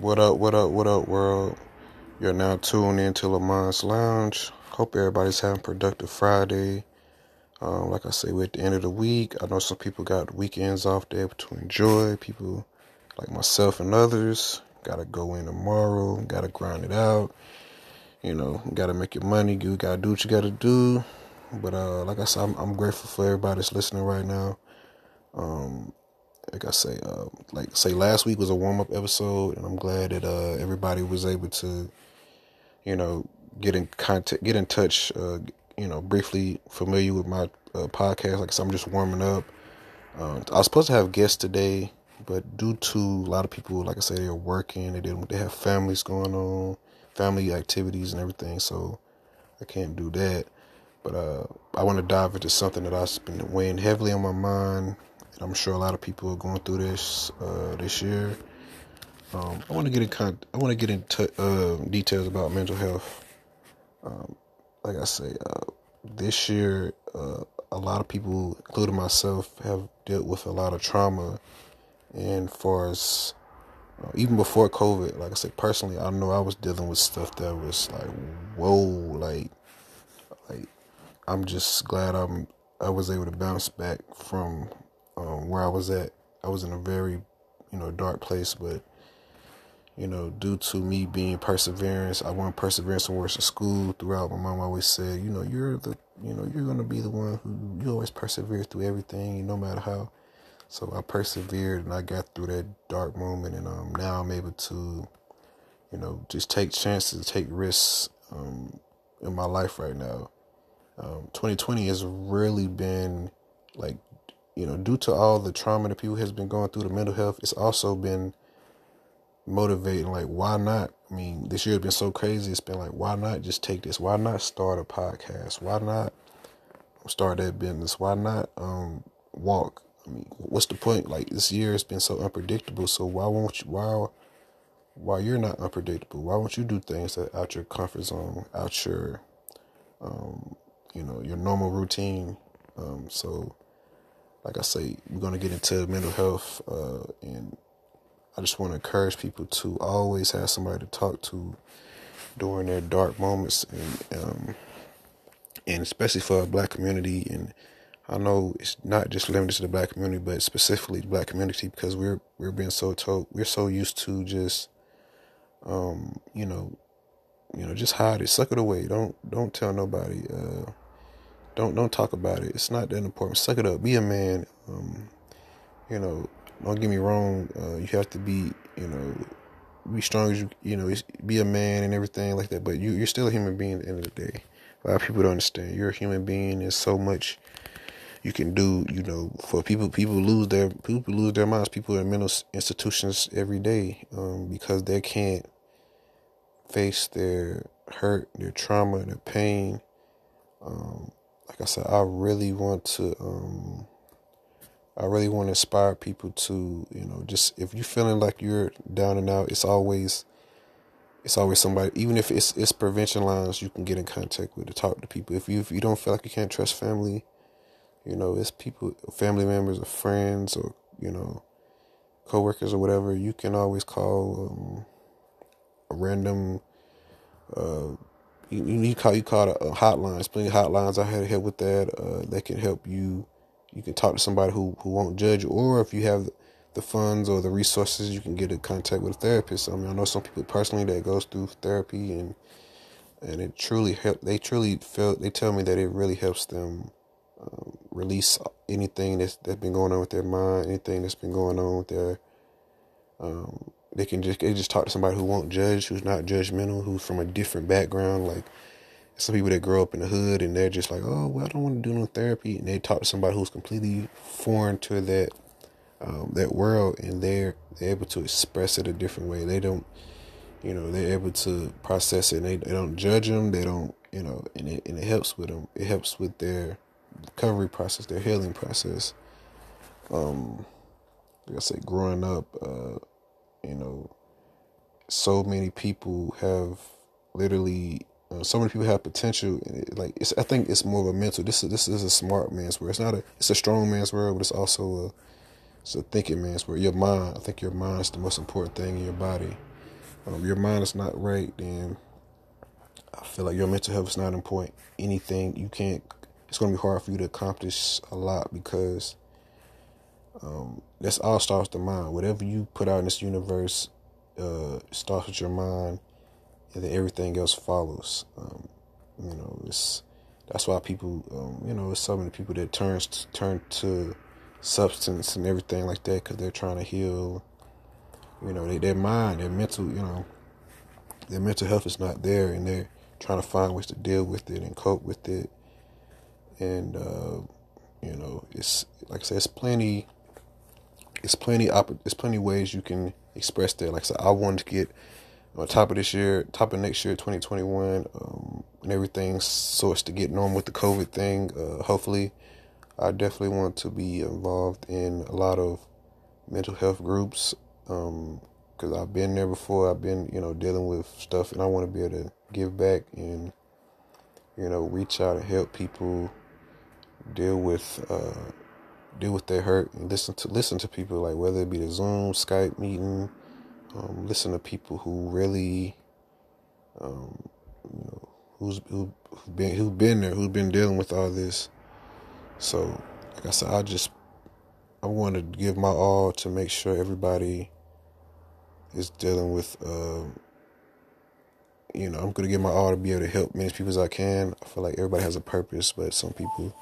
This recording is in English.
What up, what up, what up, world? You're now tuned into Lamont's Lounge. Hope everybody's having a productive Friday. Um, like I say, we're at the end of the week. I know some people got weekends off they're to enjoy. People like myself and others gotta go in tomorrow, gotta grind it out. You know, gotta make your money. You gotta do what you gotta do. But uh, like I said, I'm, I'm grateful for everybody that's listening right now. Um, like I say, uh, like say last week was a warm up episode, and I'm glad that uh, everybody was able to, you know, get in contact, get in touch, uh, you know, briefly familiar with my uh, podcast. Like I'm just warming up. Uh, I was supposed to have guests today, but due to a lot of people, like I said, they're working, they didn't, they have families going on, family activities and everything, so I can't do that. But uh, I want to dive into something that I've been weighing heavily on my mind I'm sure a lot of people are going through this uh, this year. Um, I want to get in con- I want to get into uh, details about mental health. Um, like I say, uh, this year, uh, a lot of people, including myself, have dealt with a lot of trauma. And for as uh, even before COVID, like I said, personally, I know I was dealing with stuff that was like, whoa, like, like I'm just glad I'm I was able to bounce back from um, where I was at. I was in a very, you know, dark place, but you know, due to me being perseverance, I want perseverance and works in school throughout. My mom always said, you know, you're the, you know, you're gonna be the one who you always persevere through everything, no matter how. So I persevered and I got through that dark moment, and um, now I'm able to, you know, just take chances, take risks um, in my life right now. Um, 2020 has really been like you know, due to all the trauma that people has been going through, the mental health, it's also been motivating. Like, why not? I mean, this year has been so crazy. It's been like, why not just take this? Why not start a podcast? Why not start that business? Why not um, walk? I mean, what's the point? Like this year has been so unpredictable. So why won't you? Why? Why you're not unpredictable? Why won't you do things that out your comfort zone, out your, um, you know, your normal routine? Um, so like I say, we're gonna get into mental health, uh, and I just want to encourage people to always have somebody to talk to during their dark moments, and um, and especially for a black community. And I know it's not just limited to the black community, but specifically the black community because we're we're being so told we're so used to just, um, you know, you know, just hide it, suck it away. Don't don't tell nobody. Uh, don't don't talk about it. It's not that important. Suck it up. Be a man. Um, you know, don't get me wrong. Uh, you have to be, you know, be strong as you, you know, be a man and everything like that. But you, you're still a human being at the end of the day. A lot of people don't understand. You're a human being. There's so much you can do. You know, for people, people lose their people lose their minds. People are in mental institutions every day um, because they can't face their hurt, their trauma, their pain. Um, like I said, I really want to um I really want to inspire people to, you know, just if you're feeling like you're down and out, it's always it's always somebody even if it's it's prevention lines you can get in contact with to talk to people. If you if you don't feel like you can't trust family, you know, it's people family members or friends or, you know, coworkers or whatever, you can always call um, a random uh you, you call you call a, a hotline. There's plenty of hotlines I had help with that. Uh, that can help you. You can talk to somebody who who won't judge or if you have the funds or the resources, you can get in contact with a therapist. I mean, I know some people personally that goes through therapy and and it truly help. They truly feel. They tell me that it really helps them um, release anything that's that's been going on with their mind, anything that's been going on with their um, they can just they just talk to somebody who won't judge, who's not judgmental, who's from a different background. Like some people that grow up in the hood and they're just like, oh, well, I don't want to do no therapy, and they talk to somebody who's completely foreign to that um, that world, and they're they're able to express it a different way. They don't, you know, they're able to process it. And they they don't judge them. They don't, you know, and it and it helps with them. It helps with their recovery process, their healing process. Um, like I say, growing up. Uh, you know, so many people have literally, uh, so many people have potential. Like it's, I think it's more of a mental. This is this is a smart man's world. It's not a, it's a strong man's world, but it's also a, it's a thinking man's world. Your mind. I think your mind is the most important thing in your body. um, your mind is not right, then I feel like your mental health is not important. Anything you can't, it's going to be hard for you to accomplish a lot because um, that's all starts the mind. Whatever you put out in this universe uh, starts with your mind, and then everything else follows. Um, you know, it's that's why people, um, you know, it's so many people that turns turn to substance and everything like that because they're trying to heal. You know, they, their mind, their mental, you know, their mental health is not there, and they're trying to find ways to deal with it and cope with it. And uh, you know, it's like I said, it's plenty. It's plenty. It's plenty ways you can express that. Like I said, I wanted to get on top of this year, top of next year, 2021, um, and everything sorts to get normal with the COVID thing. Uh, hopefully, I definitely want to be involved in a lot of mental health groups because um, I've been there before. I've been, you know, dealing with stuff, and I want to be able to give back and, you know, reach out and help people deal with uh, deal with their hurt and listen to listen to people like whether it be the Zoom, Skype meeting um, listen to people who really, um, you know, who's who who been who've been there, who's been dealing with all this. So, like I said, I just I want to give my all to make sure everybody is dealing with. Um, you know, I'm gonna give my all to be able to help as many people as I can. I feel like everybody has a purpose, but some people